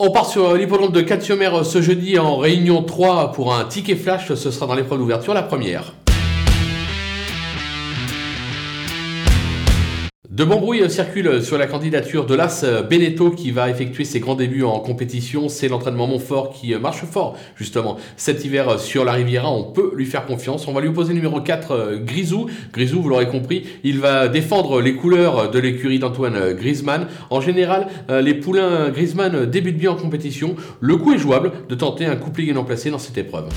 On part sur l'hippodrome de Catiomer ce jeudi en réunion 3 pour un ticket flash. Ce sera dans l'épreuve d'ouverture, la première. De bons bruits circulent sur la candidature de l'As Beneteau qui va effectuer ses grands débuts en compétition. C'est l'entraînement Montfort qui marche fort justement cet hiver sur la Riviera. On peut lui faire confiance. On va lui opposer numéro 4 Grisou. Grisou, vous l'aurez compris, il va défendre les couleurs de l'écurie d'Antoine Griezmann. En général, les poulains Griezmann débutent bien en compétition. Le coup est jouable de tenter un couplet gagnant placé dans cette épreuve.